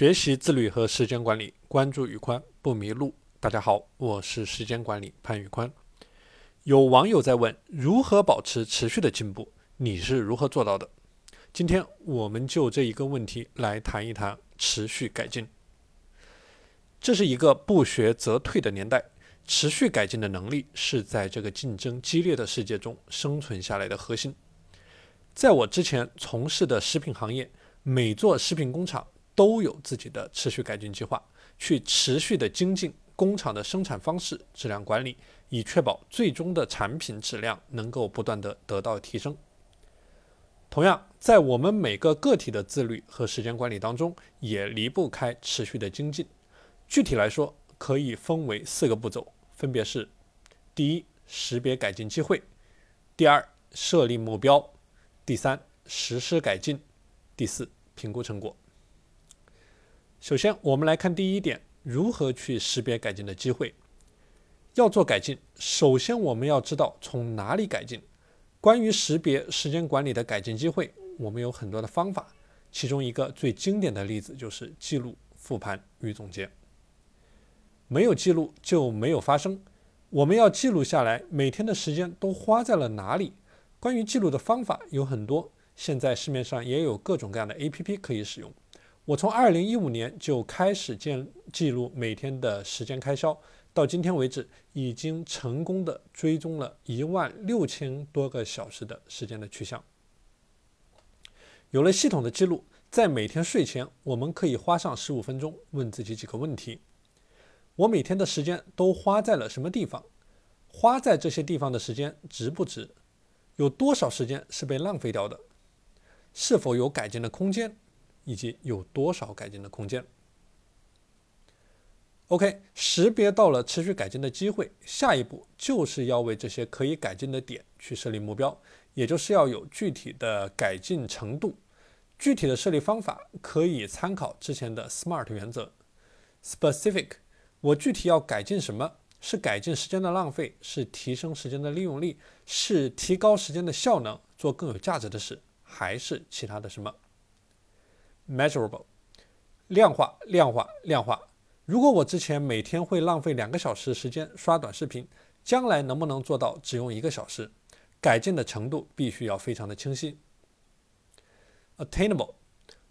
学习自律和时间管理，关注宇宽不迷路。大家好，我是时间管理潘宇宽。有网友在问如何保持持续的进步，你是如何做到的？今天我们就这一个问题来谈一谈持续改进。这是一个不学则退的年代，持续改进的能力是在这个竞争激烈的世界中生存下来的核心。在我之前从事的食品行业，每座食品工厂。都有自己的持续改进计划，去持续的精进工厂的生产方式、质量管理，以确保最终的产品质量能够不断的得到提升。同样，在我们每个个体的自律和时间管理当中，也离不开持续的精进。具体来说，可以分为四个步骤，分别是：第一，识别改进机会；第二，设立目标；第三，实施改进；第四，评估成果。首先，我们来看第一点，如何去识别改进的机会。要做改进，首先我们要知道从哪里改进。关于识别时间管理的改进机会，我们有很多的方法，其中一个最经典的例子就是记录、复盘与总结。没有记录就没有发生，我们要记录下来每天的时间都花在了哪里。关于记录的方法有很多，现在市面上也有各种各样的 APP 可以使用。我从二零一五年就开始建记录每天的时间开销，到今天为止，已经成功的追踪了一万六千多个小时的时间的去向。有了系统的记录，在每天睡前，我们可以花上十五分钟，问自己几个问题：我每天的时间都花在了什么地方？花在这些地方的时间值不值？有多少时间是被浪费掉的？是否有改进的空间？以及有多少改进的空间？OK，识别到了持续改进的机会，下一步就是要为这些可以改进的点去设立目标，也就是要有具体的改进程度。具体的设立方法可以参考之前的 SMART 原则：Specific，我具体要改进什么？是改进时间的浪费，是提升时间的利用率，是提高时间的效能，做更有价值的事，还是其他的什么？Measurable，量化，量化，量化。如果我之前每天会浪费两个小时时间刷短视频，将来能不能做到只用一个小时？改进的程度必须要非常的清晰。Attainable，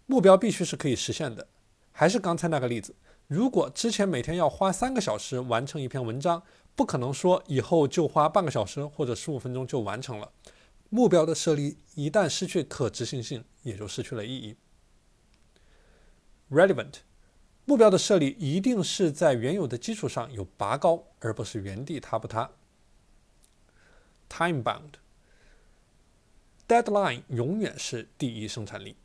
目标必须是可以实现的。还是刚才那个例子，如果之前每天要花三个小时完成一篇文章，不可能说以后就花半个小时或者十五分钟就完成了。目标的设立一旦失去可执行性，也就失去了意义。Relevant，目标的设立一定是在原有的基础上有拔高，而不是原地踏步踏。Time bound，deadline 永远是第一生产力。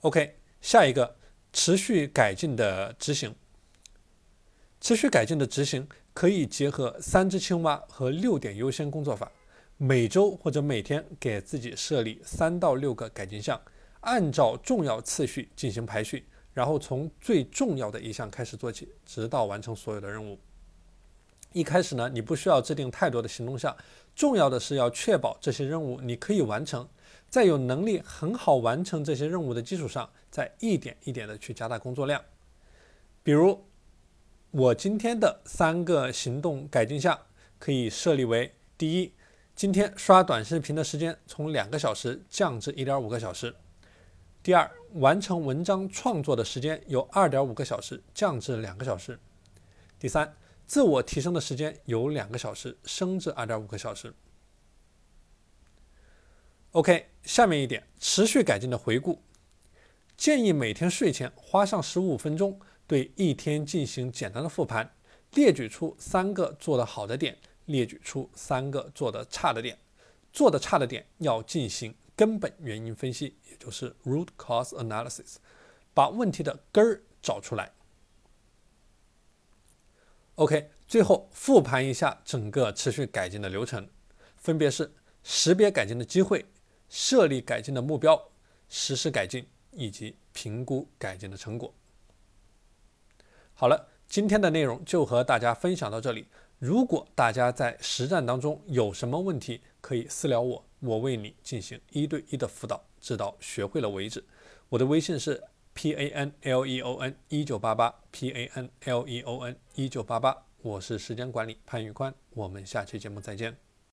OK，下一个持续改进的执行。持续改进的执行可以结合三只青蛙和六点优先工作法，每周或者每天给自己设立三到六个改进项。按照重要次序进行排序，然后从最重要的一项开始做起，直到完成所有的任务。一开始呢，你不需要制定太多的行动项，重要的是要确保这些任务你可以完成。在有能力很好完成这些任务的基础上，再一点一点的去加大工作量。比如，我今天的三个行动改进项可以设立为：第一，今天刷短视频的时间从两个小时降至一点五个小时。第二，完成文章创作的时间由二点五个小时降至两个小时。第三，自我提升的时间由两个小时升至二点五个小时。OK，下面一点，持续改进的回顾，建议每天睡前花上十五分钟，对一天进行简单的复盘，列举出三个做得好的点，列举出三个做得差的点，做得差的点要进行。根本原因分析，也就是 root cause analysis，把问题的根儿找出来。OK，最后复盘一下整个持续改进的流程，分别是识别改进的机会、设立改进的目标、实施改进以及评估改进的成果。好了，今天的内容就和大家分享到这里。如果大家在实战当中有什么问题，可以私聊我。我为你进行一对一的辅导，直到学会了为止。我的微信是 p a n l e o n 一九八八 p a n l e o n 一九八八。我是时间管理潘玉宽，我们下期节目再见。